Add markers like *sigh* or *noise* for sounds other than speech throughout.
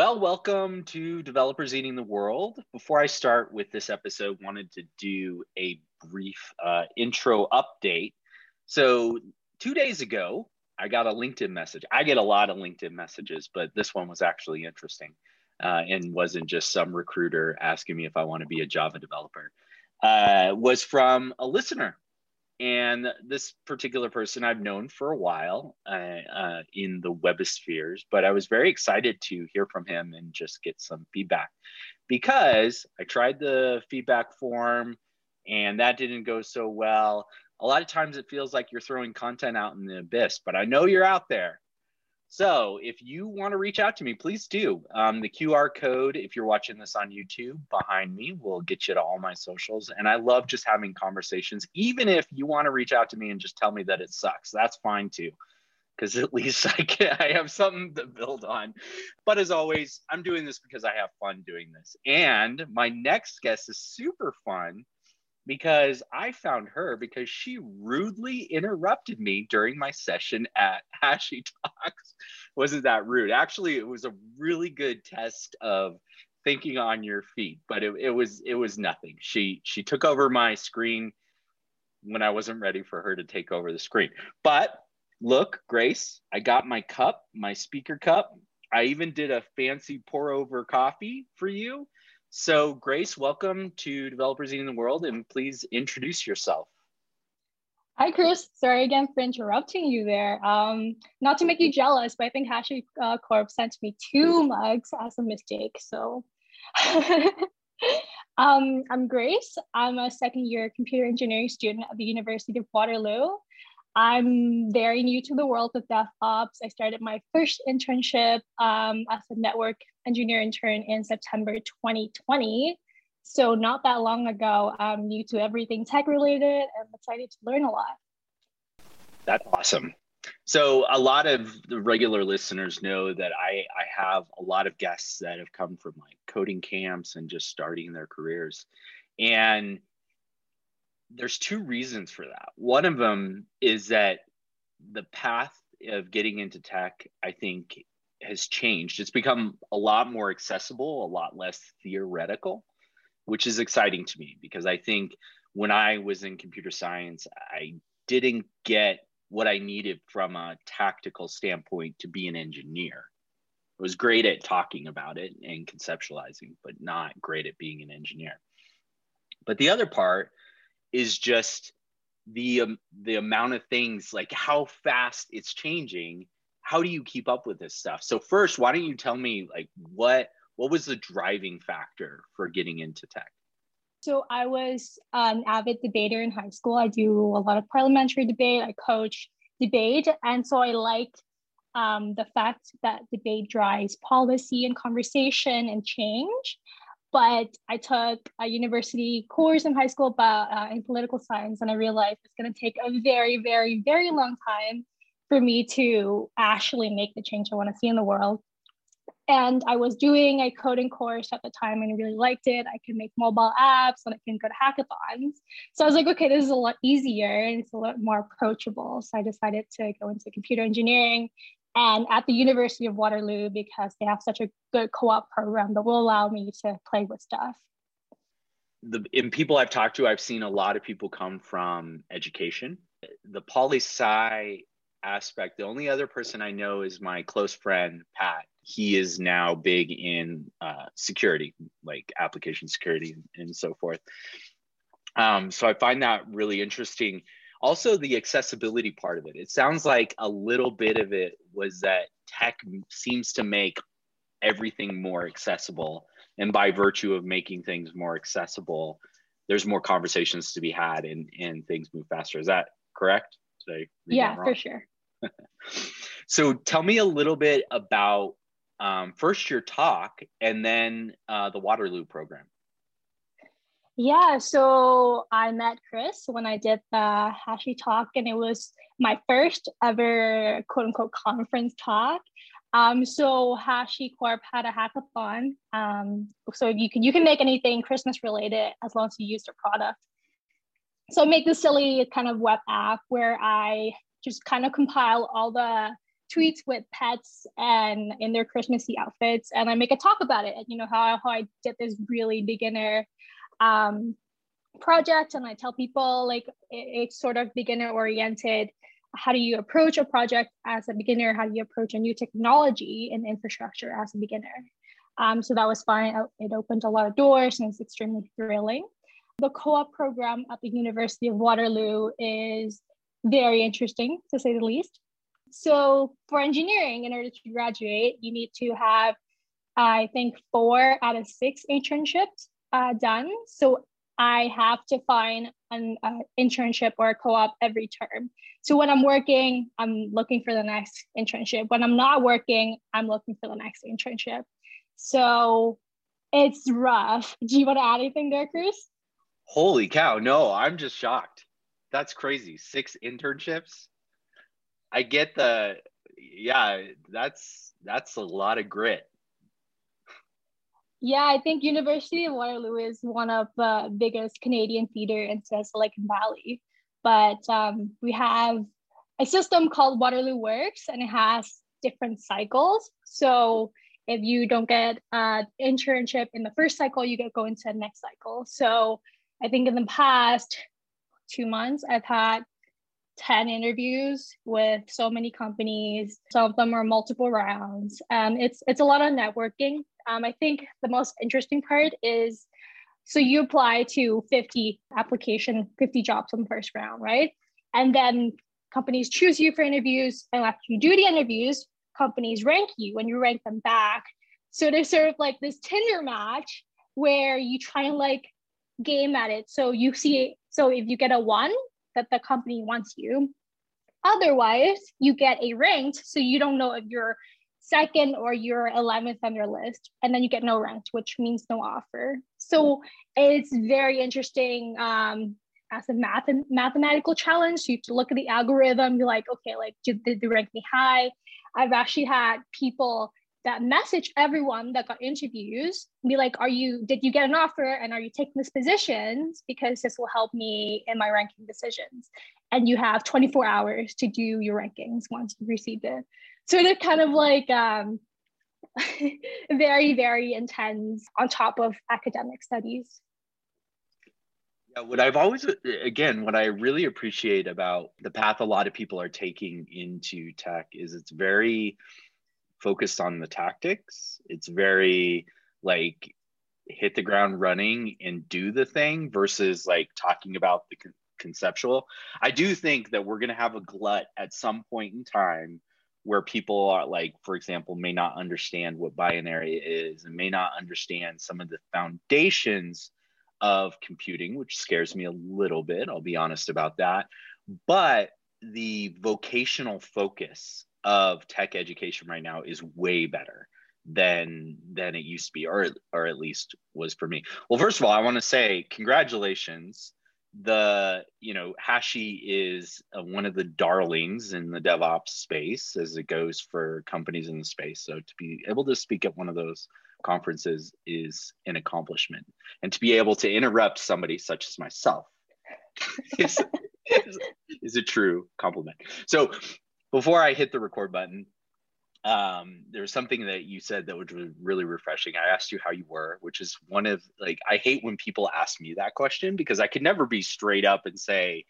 Well, welcome to Developers Eating the World. Before I start with this episode, wanted to do a brief uh, intro update. So, two days ago, I got a LinkedIn message. I get a lot of LinkedIn messages, but this one was actually interesting uh, and wasn't just some recruiter asking me if I want to be a Java developer. Uh, was from a listener and this particular person I've known for a while uh, uh, in the webospheres, but I was very excited to hear from him and just get some feedback because I tried the feedback form and that didn't go so well. A lot of times it feels like you're throwing content out in the abyss, but I know you're out there so if you want to reach out to me, please do. Um, the QR code, if you're watching this on YouTube behind me, will get you to all my socials. And I love just having conversations. Even if you want to reach out to me and just tell me that it sucks, that's fine too. Because at *laughs* least I can I have something to build on. But as always, I'm doing this because I have fun doing this. And my next guest is super fun because I found her because she rudely interrupted me during my session at *laughs* Hashi Talks. Wasn't that rude? Actually, it was a really good test of thinking on your feet, but it, it was it was nothing. She she took over my screen when I wasn't ready for her to take over the screen. But look, Grace, I got my cup, my speaker cup. I even did a fancy pour over coffee for you so, Grace, welcome to Developers Eating the World, and please introduce yourself. Hi, Chris. Sorry again for interrupting you there. Um, not to make you jealous, but I think Hashi uh, Corp sent me two mugs as a mistake. So, *laughs* um, I'm Grace. I'm a second year computer engineering student at the University of Waterloo. I'm very new to the world of DevOps. I started my first internship um, as a network engineer intern in September 2020. So not that long ago, I'm new to everything tech related and excited to learn a lot. That's awesome. So a lot of the regular listeners know that I, I have a lot of guests that have come from like coding camps and just starting their careers. And there's two reasons for that. One of them is that the path of getting into tech, I think, has changed. It's become a lot more accessible, a lot less theoretical, which is exciting to me because I think when I was in computer science, I didn't get what I needed from a tactical standpoint to be an engineer. I was great at talking about it and conceptualizing, but not great at being an engineer. But the other part is just the um, the amount of things like how fast it's changing. How do you keep up with this stuff? So first why don't you tell me like what what was the driving factor for getting into tech? So i was an avid debater in high school. I do a lot of parliamentary debate. I coach debate. And so i liked um, the fact that debate drives policy and conversation and change but I took a university course in high school about uh, in political science, and I realized it's going to take a very, very, very long time for me to actually make the change I want to see in the world. And I was doing a coding course at the time and I really liked it. I can make mobile apps and I can go to hackathons. So I was like, okay, this is a lot easier and it's a lot more approachable. So I decided to go into computer engineering and at the University of Waterloo because they have such a good co-op program that will allow me to play with stuff. The in people I've talked to, I've seen a lot of people come from education. The poli sci aspect, the only other person I know is my close friend Pat. He is now big in uh, security, like application security and so forth. Um, so I find that really interesting also the accessibility part of it. It sounds like a little bit of it was that tech seems to make everything more accessible. And by virtue of making things more accessible there's more conversations to be had and and things move faster. Is that correct? Yeah for sure. *laughs* So tell me a little bit about um, first your talk and then uh, the waterloo program yeah, so I met Chris when I did the Hashi talk, and it was my first ever quote unquote conference talk. Um, so HashiCorp had a hackathon. Um, so you can you can make anything Christmas related as long as you use their product. So I make this silly kind of web app where I just kind of compile all the tweets with pets and in their Christmassy outfits, and I make a talk about it. And You know how how I did this really beginner um, project, and I tell people like it, it's sort of beginner oriented. How do you approach a project as a beginner? How do you approach a new technology and infrastructure as a beginner? Um, so that was fun. It opened a lot of doors and it's extremely thrilling. The co-op program at the University of Waterloo is very interesting to say the least. So for engineering, in order to graduate, you need to have, I think, four out of six internships uh, done. So I have to find an uh, internship or a co-op every term. So when I'm working, I'm looking for the next internship. When I'm not working, I'm looking for the next internship. So it's rough. *laughs* Do you want to add anything there, Chris? Holy cow. No, I'm just shocked. That's crazy. Six internships. I get the yeah, that's that's a lot of grit. Yeah, I think University of Waterloo is one of the biggest Canadian theater in Silicon Valley. But um, we have a system called Waterloo Works, and it has different cycles. So if you don't get an internship in the first cycle, you get go into the next cycle. So I think in the past two months, I've had 10 interviews with so many companies. Some of them are multiple rounds. And it's it's a lot of networking. Um, I think the most interesting part is so you apply to 50 application, 50 jobs on the first round, right? And then companies choose you for interviews. And after you do the interviews, companies rank you and you rank them back. So there's sort of like this Tinder match where you try and like game at it. So you see, so if you get a one, that the company wants you. Otherwise, you get a ranked, so you don't know if you're second or you're 11th on their list, and then you get no ranked, which means no offer. So it's very interesting um, as a math mathematical challenge. You have to look at the algorithm. You're like, okay, like did, did they rank me high? I've actually had people that message everyone that got interviews be like are you did you get an offer and are you taking this position because this will help me in my ranking decisions and you have 24 hours to do your rankings once you receive it so they're kind of like um, *laughs* very very intense on top of academic studies yeah, what I've always, again, what I really appreciate about the path a lot of people are taking into tech is it's very focused on the tactics. It's very like hit the ground running and do the thing versus like talking about the con- conceptual. I do think that we're going to have a glut at some point in time where people are like for example may not understand what binary is and may not understand some of the foundations of computing which scares me a little bit i'll be honest about that. But the vocational focus of tech education right now is way better than than it used to be or or at least was for me. Well first of all i want to say congratulations the you know hashi is uh, one of the darlings in the devops space as it goes for companies in the space. So to be able to speak at one of those conferences is an accomplishment. And to be able to interrupt somebody such as myself *laughs* is, is, is a true compliment. So before I hit the record button, um, there was something that you said that was really refreshing. I asked you how you were, which is one of like I hate when people ask me that question because I could never be straight up and say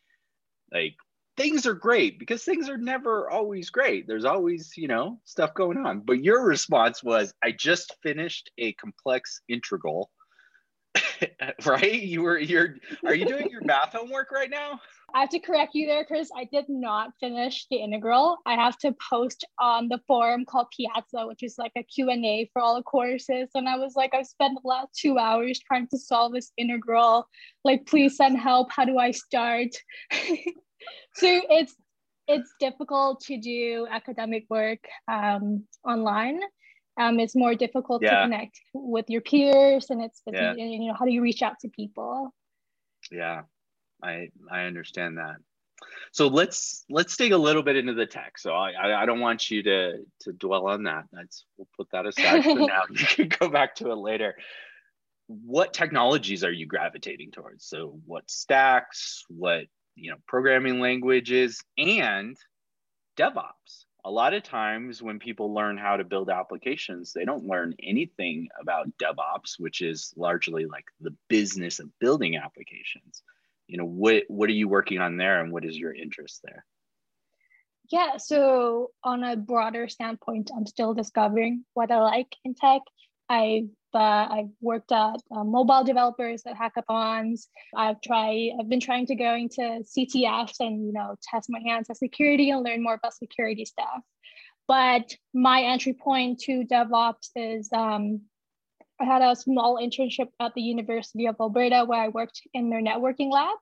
like things are great because things are never always great. There's always, you know, stuff going on. But your response was I just finished a complex integral. *laughs* right? You were you're are you doing your math homework right now? I have to correct you there, Chris. I did not finish the integral. I have to post on the forum called Piazza, which is like a Q&A for all the courses. And I was like, I've spent the last two hours trying to solve this integral. Like, please send help. How do I start? *laughs* so it's it's difficult to do academic work um, online. Um, it's more difficult yeah. to connect with your peers, and it's, yeah. you know how do you reach out to people? Yeah, I I understand that. So let's let's dig a little bit into the tech. So I I don't want you to to dwell on that. That's we'll put that aside for *laughs* now. You can go back to it later. What technologies are you gravitating towards? So what stacks? What you know programming languages and DevOps? A lot of times when people learn how to build applications, they don't learn anything about DevOps, which is largely like the business of building applications. You know, what what are you working on there and what is your interest there? Yeah, so on a broader standpoint, I'm still discovering what I like in tech. I've uh, I've worked at uh, mobile developers at hackathons. I've tried. I've been trying to go into CTFs and you know test my hands at security and learn more about security stuff. But my entry point to DevOps is um, I had a small internship at the University of Alberta where I worked in their networking lab.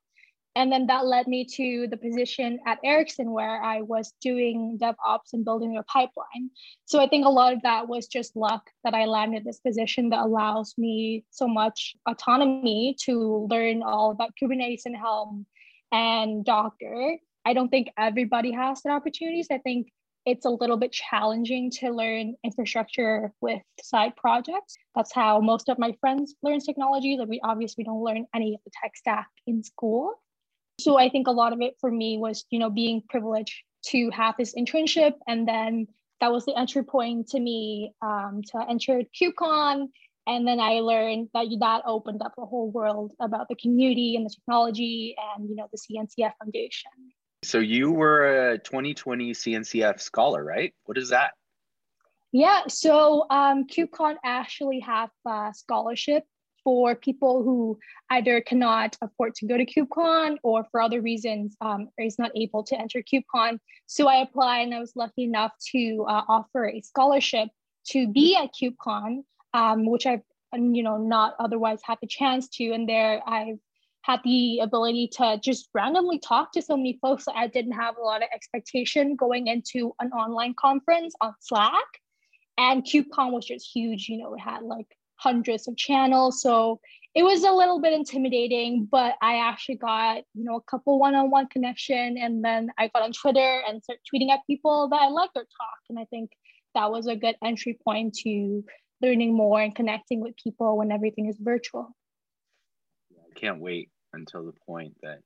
And then that led me to the position at Ericsson where I was doing DevOps and building a pipeline. So I think a lot of that was just luck that I landed this position that allows me so much autonomy to learn all about Kubernetes and Helm and Docker. I don't think everybody has that opportunities. I think it's a little bit challenging to learn infrastructure with side projects. That's how most of my friends learn technology. Like we obviously don't learn any of the tech stack in school. So I think a lot of it for me was, you know, being privileged to have this internship. And then that was the entry point to me um, to enter KubeCon. And then I learned that that opened up a whole world about the community and the technology and, you know, the CNCF Foundation. So you were a 2020 CNCF scholar, right? What is that? Yeah, so um, KubeCon actually have a scholarship for people who either cannot afford to go to KubeCon or for other reasons um, is not able to enter KubeCon. So I applied and I was lucky enough to uh, offer a scholarship to be at KubeCon, um, which I've you know not otherwise had the chance to. And there I've had the ability to just randomly talk to so many folks I didn't have a lot of expectation going into an online conference on Slack. And KubeCon was just huge. You know, it had like hundreds of channels. So it was a little bit intimidating, but I actually got, you know, a couple one-on-one connection. And then I got on Twitter and started tweeting at people that I liked their talk. And I think that was a good entry point to learning more and connecting with people when everything is virtual. I can't wait until the point that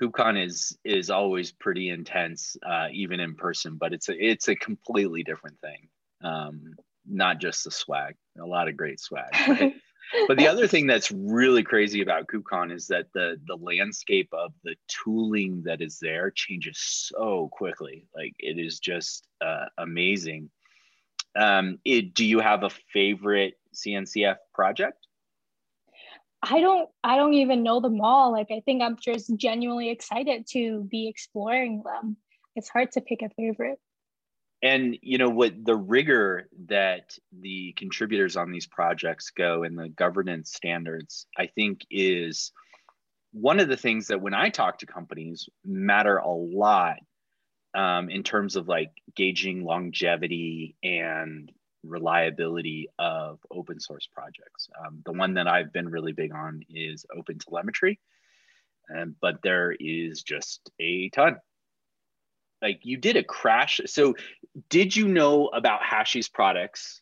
KubeCon is is always pretty intense, uh, even in person, but it's a it's a completely different thing. Um, not just the swag, a lot of great swag. *laughs* Right? but the other thing that's *laughs* really crazy about KubeCon is that the the landscape of the tooling that is there changes so quickly. Like it is just uh, amazing. Um, it, do you have a favorite CNCF project? I don't I don't even know them all. Like I think I'm just genuinely excited to be exploring them. It's hard to pick a favorite and you know what the rigor that the contributors on these projects go and the governance standards i think is one of the things that when i talk to companies matter a lot um, in terms of like gauging longevity and reliability of open source projects. Um, the one that i've been really big on is OpenTelemetry um, but there is just a ton like you did a crash. So did you know about Hashi's products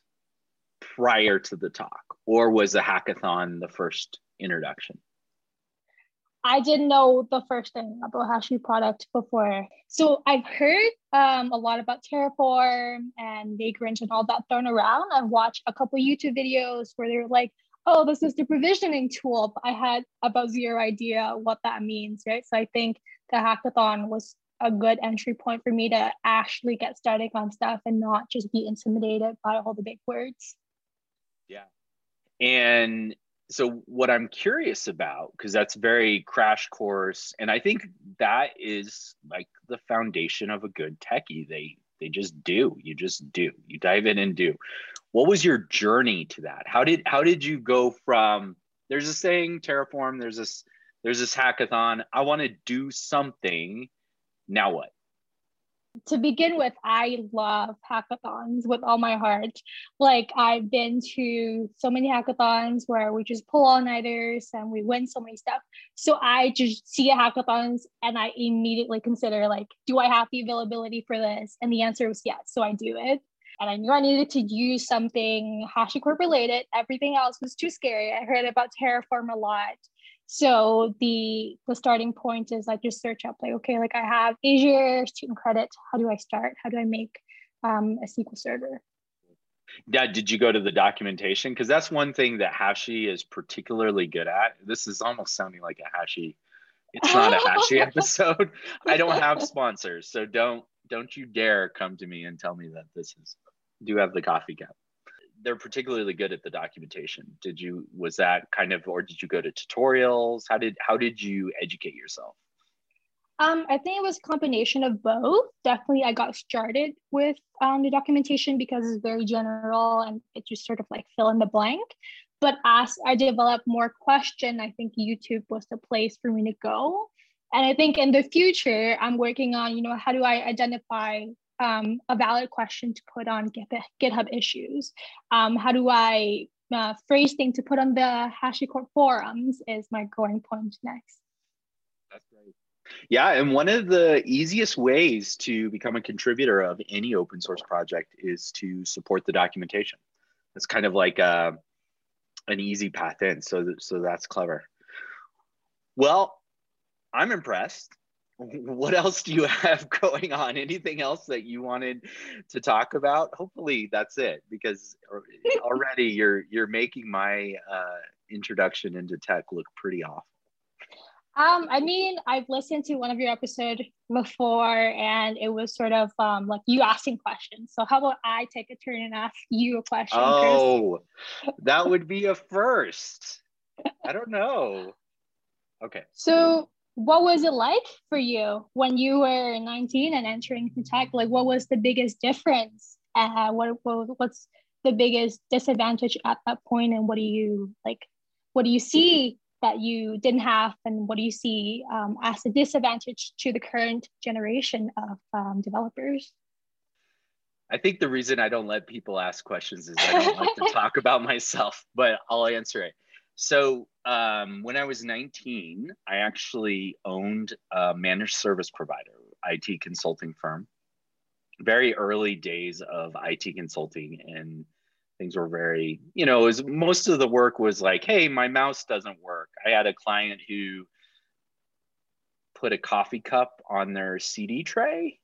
prior to the talk or was a hackathon the first introduction? I didn't know the first thing about Hashi product before. So I've heard um, a lot about Terraform and Vagrant and all that thrown around. I've watched a couple YouTube videos where they're like, oh, this is the provisioning tool. But I had about zero idea what that means, right? So I think the hackathon was a good entry point for me to actually get started on stuff and not just be intimidated by all the big words. Yeah. And so what I'm curious about, because that's very crash course, and I think that is like the foundation of a good techie. They they just do. You just do. You dive in and do. What was your journey to that? How did how did you go from there's a saying Terraform, there's this there's this hackathon. I want to do something now what? To begin with, I love hackathons with all my heart. Like I've been to so many hackathons where we just pull all nighters and we win so many stuff. So I just see a hackathons and I immediately consider like, do I have the availability for this? And the answer was yes. So I do it. And I knew I needed to use something HashiCorp related. Everything else was too scary. I heard about Terraform a lot So the the starting point is like just search up like okay, like I have Azure student credit. How do I start? How do I make um, a SQL server? Yeah, did you go to the documentation? Because that's one thing that Hashi is particularly good at. This is almost sounding like a Hashi. It's not a Hashi *laughs* episode. I don't have sponsors, so don't don't you dare come to me and tell me that this is do have the coffee cup. They're particularly good at the documentation. Did you was that kind of or did you go to tutorials? How did how did you educate yourself? Um, I think it was a combination of both. Definitely, I got started with um, the documentation because it's very general and it just sort of like fill in the blank. But as I developed more question, I think YouTube was the place for me to go. And I think in the future, I'm working on, you know, how do I identify um, a valid question to put on GitHub issues? Um, how do I uh, phrase things to put on the HashiCorp forums is my going point next. That's great. Yeah, and one of the easiest ways to become a contributor of any open source project is to support the documentation. It's kind of like uh, an easy path in. So, so that's clever. Well, I'm impressed. What else do you *laughs* have going on? Anything else that you wanted to talk about? Hopefully, that's it. Because *laughs* already you're you're making my uh, introduction into tech look pretty awful. Um, I mean, I've listened to one of your episodes before, and it was sort of um, like you asking questions. So how about I take a turn and ask you a question? Oh, that would be a *laughs* first. I don't know. Okay. So what was it like for you when you were 19 and entering tech? Like, what was the biggest difference? Uh, what, what what's the biggest disadvantage at that point, and what do you like? What do you see that you didn't have and what do you see um, as a disadvantage to the current generation of um, developers i think the reason i don't let people ask questions is i don't like to *laughs* talk about myself but i'll answer it so um, when i was 19 i actually owned a managed service provider it consulting firm. Very early days of it consulting and things were very you know was most of the work was like hey my mouse doesn't work. I had a client who put a coffee cup on their cd tray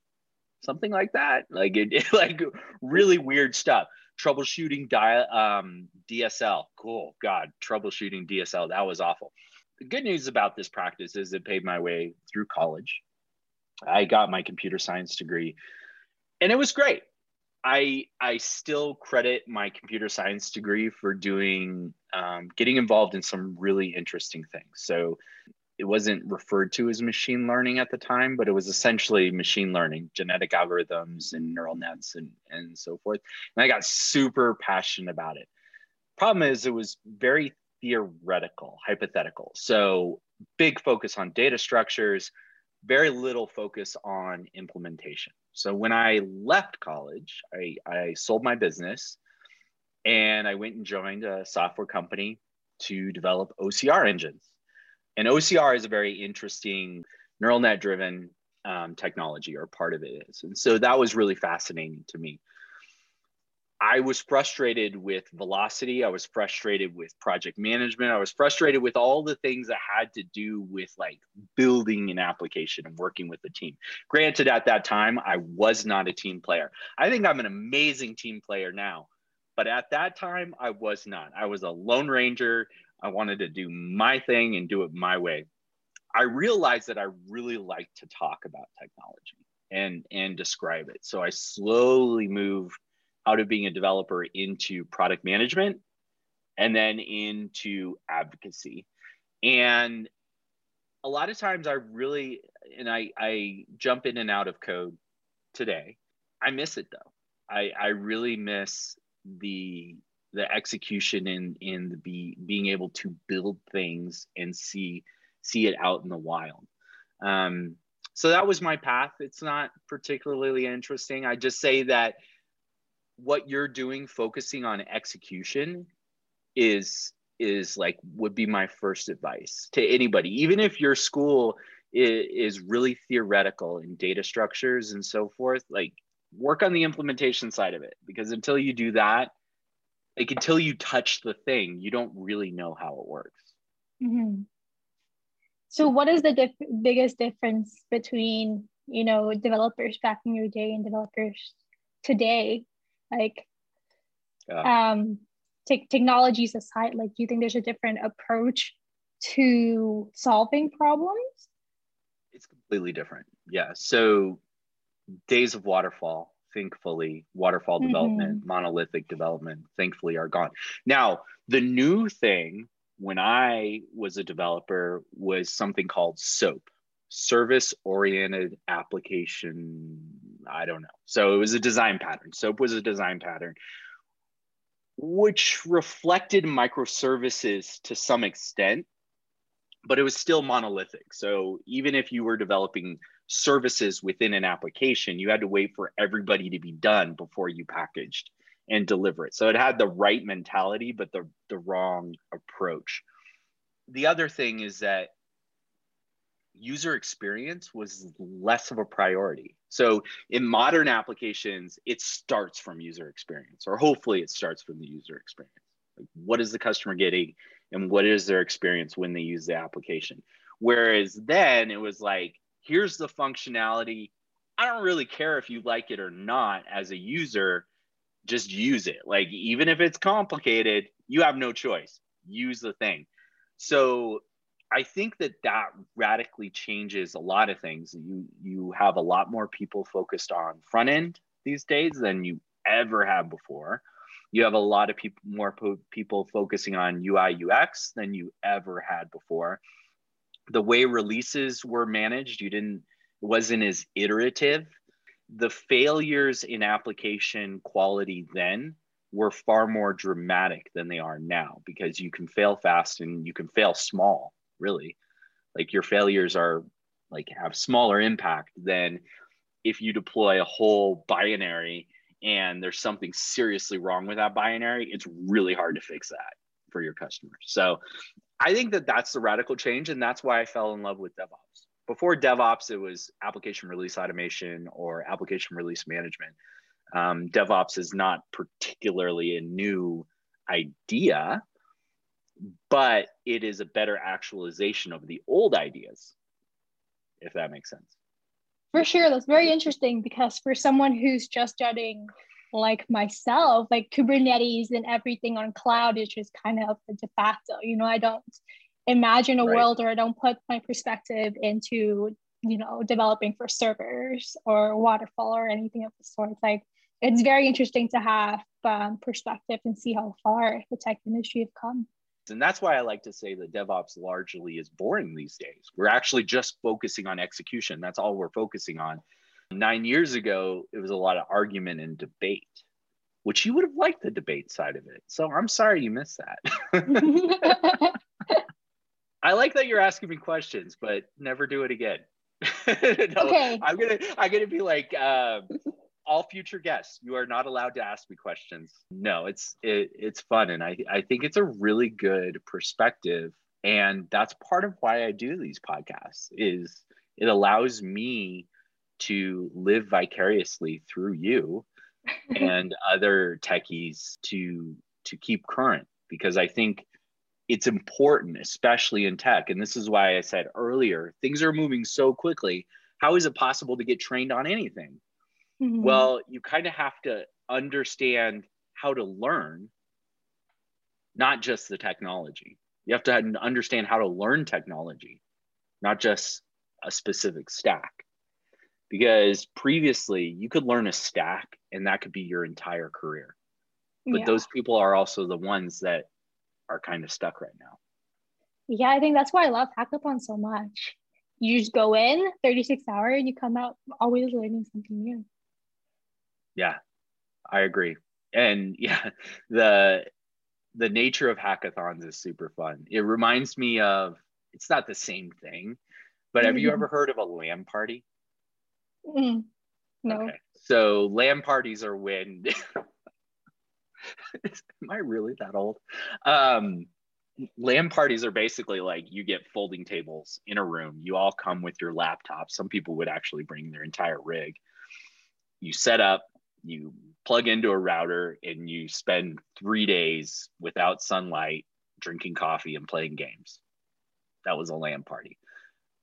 something like that. Like it, it *laughs* like really weird stuff troubleshooting dial um, dsl cool. God troubleshooting dsl that was awful. The good news about this practice is it paid my way through college. I got my computer science degree and it was great. I I still credit my computer science degree for doing um, getting involved in some really interesting things. So it wasn't referred to as machine learning at the time, but it was essentially machine learning, genetic algorithms and neural nets and, and so forth. And I got super passionate about it. Problem is, it was very theoretical, hypothetical. So big focus on data structures, very little focus on implementation. So when I left college, I, I sold my business and I went and joined a software company to develop OCR engines. And OCR is a very interesting neural net driven um, technology, or part of it is. And so that was really fascinating to me. I was frustrated with velocity. I was frustrated with project management. I was frustrated with all the things that had to do with like building an application and working with the team. Granted, at that time, I was not a team player. I think I'm an amazing team player now, but at that time, I was not. I was a lone ranger. I wanted to do my thing and do it my way. I realized that I really like to talk about technology and and describe it. So I slowly moved out of being a developer into product management and then into advocacy. And a lot of times I really, and I, I jump in and out of code today. I miss it though. I, I really miss the the execution in in the be being able to build things and see see it out in the wild. Um, so that was my path. It's not particularly interesting. I just say that what you're doing focusing on execution is is like would be my first advice to anybody even if your school is, is really theoretical in data structures and so forth like work on the implementation side of it because until you do that like until you touch the thing you don't really know how it works mm-hmm. So, what is the dif- biggest difference between you know developers back in your day and developers today? Like, yeah. um, te- technologies aside, like, do you think there's a different approach to solving problems? It's completely different. Yeah. So, days of waterfall, thankfully, waterfall mm-hmm. development, monolithic development, thankfully, are gone. Now, the new thing when I was a developer was something called SOAP, service oriented application. I don't know. So it was a design pattern. SOAP was a design pattern, which reflected microservices to some extent, but it was still monolithic. So even if you were developing services within an application, you had to wait for everybody to be done before you packaged and deliver it. So it had the right mentality, but the, the wrong approach. The other thing is that user experience was less of a priority. So in modern applications, it starts from user experience, or hopefully it starts from the user experience. Like what is the customer getting and what is their experience when they use the application? Whereas then it was like, here's the functionality. I don't really care if you like it or not as a user, just use it. Like, even if it's complicated, you have no choice. Use the thing. So I think that that radically changes a lot of things. You you have a lot more people focused on front end these days than you ever have before. You have a lot of people more po- people focusing on UI UX than you ever had before. The way releases were managed, you didn't it wasn't as iterative. The failures in application quality then were far more dramatic than they are now because you can fail fast and you can fail small really like your failures are like have smaller impact than if you deploy a whole binary and there's something seriously wrong with that binary it's really hard to fix that for your customers so i think that that's the radical change and that's why i fell in love with devops before devops it was application release automation or application release management um, devops is not particularly a new idea but it is a better actualization of the old ideas, if that makes sense. For sure, that's very interesting because for someone who's just starting like myself, like Kubernetes and everything on cloud is just kind of the de facto. You know, I don't imagine a right. world or I don't put my perspective into, you know, developing for servers or waterfall or anything of the sort. Like it's very interesting to have um, perspective and see how far the tech industry have come. And that's why I like to say that DevOps largely is boring these days. We're actually just focusing on execution. That's all we're focusing on. Nine years ago, it was a lot of argument and debate, which you would have liked the debate side of it. So I'm sorry you missed that. *laughs* *laughs* I like that you're asking me questions, but never do it again. *laughs* no, okay. I'm gonna I'm gonna be like, uh, all future guests, you are not allowed to ask me questions. No, it's it, it's fun, and I I think it's a really good perspective, and that's part of why I do these podcasts. Is it allows me to live vicariously through you *laughs* and other techies to to keep current because I think it's important, especially in tech. And this is why I said earlier, things are moving so quickly. How is it possible to get trained on anything? Mm-hmm. Well, you kind of have to understand how to learn, not just the technology. You have to understand how to learn technology, not just a specific stack. Because previously, you could learn a stack and that could be your entire career. But yeah. those people are also the ones that are kind of stuck right now. Yeah, I think that's why I love Hackathon so much. You just go in 36 hour and you come out always learning something new. Yeah, I agree. And *laughs* yeah, the the nature of hackathons is super fun. It reminds me of it's not the same thing, but have mm-hmm. you ever heard of a LAN party? Mm, no. Okay. So LAN parties are when *laughs* am I really that old? Um, LAN parties are basically like you get folding tables in a room. You all come with your laptops. Some people would actually bring their entire rig. You set up, you plug into a router and you spend three days without sunlight drinking coffee and playing games that was a LAN party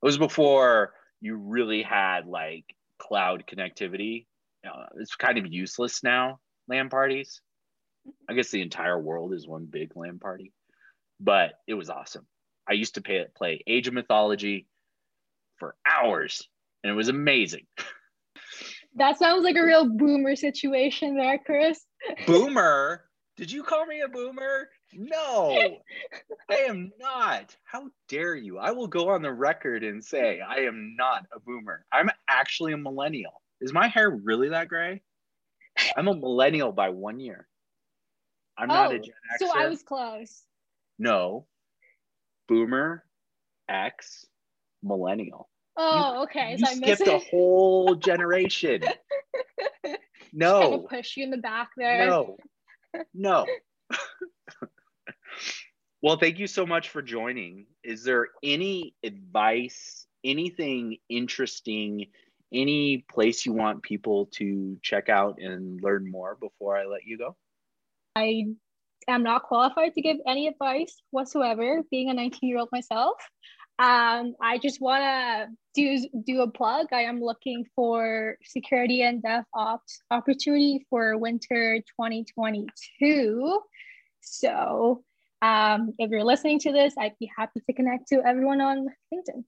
It was before you really had like cloud connectivity. Uh, it's kind of useless now, LAN parties. I guess the entire world is one big LAN party, but it was awesome. I used to pay, play Age of Mythology for hours, and it was amazing. That sounds like a real boomer situation there, Chris. Boomer? Did you call me a boomer? No, I am not. How dare you? I will go on the record and say I am not a boomer. I'm actually a millennial. Is my hair really that gray? I'm a millennial by one year. I'm oh, not a oh, Gen Xer. So I was close. No. Boomer, X, millennial. Oh, you, okay. You so skipped a whole generation. *laughs* no. Kind of push you in the back there. No. No. *laughs* well, thank you so much for joining. Is there any advice, anything interesting, any place you want people to check out and learn more before I let you go? I am not qualified to give any advice whatsoever, being a 19 year old myself. Um, I just want to do do a plug. I am looking for security and DevOps opportunity for winter 2022. So um, if you're listening to this, I'd be happy to connect to everyone on LinkedIn.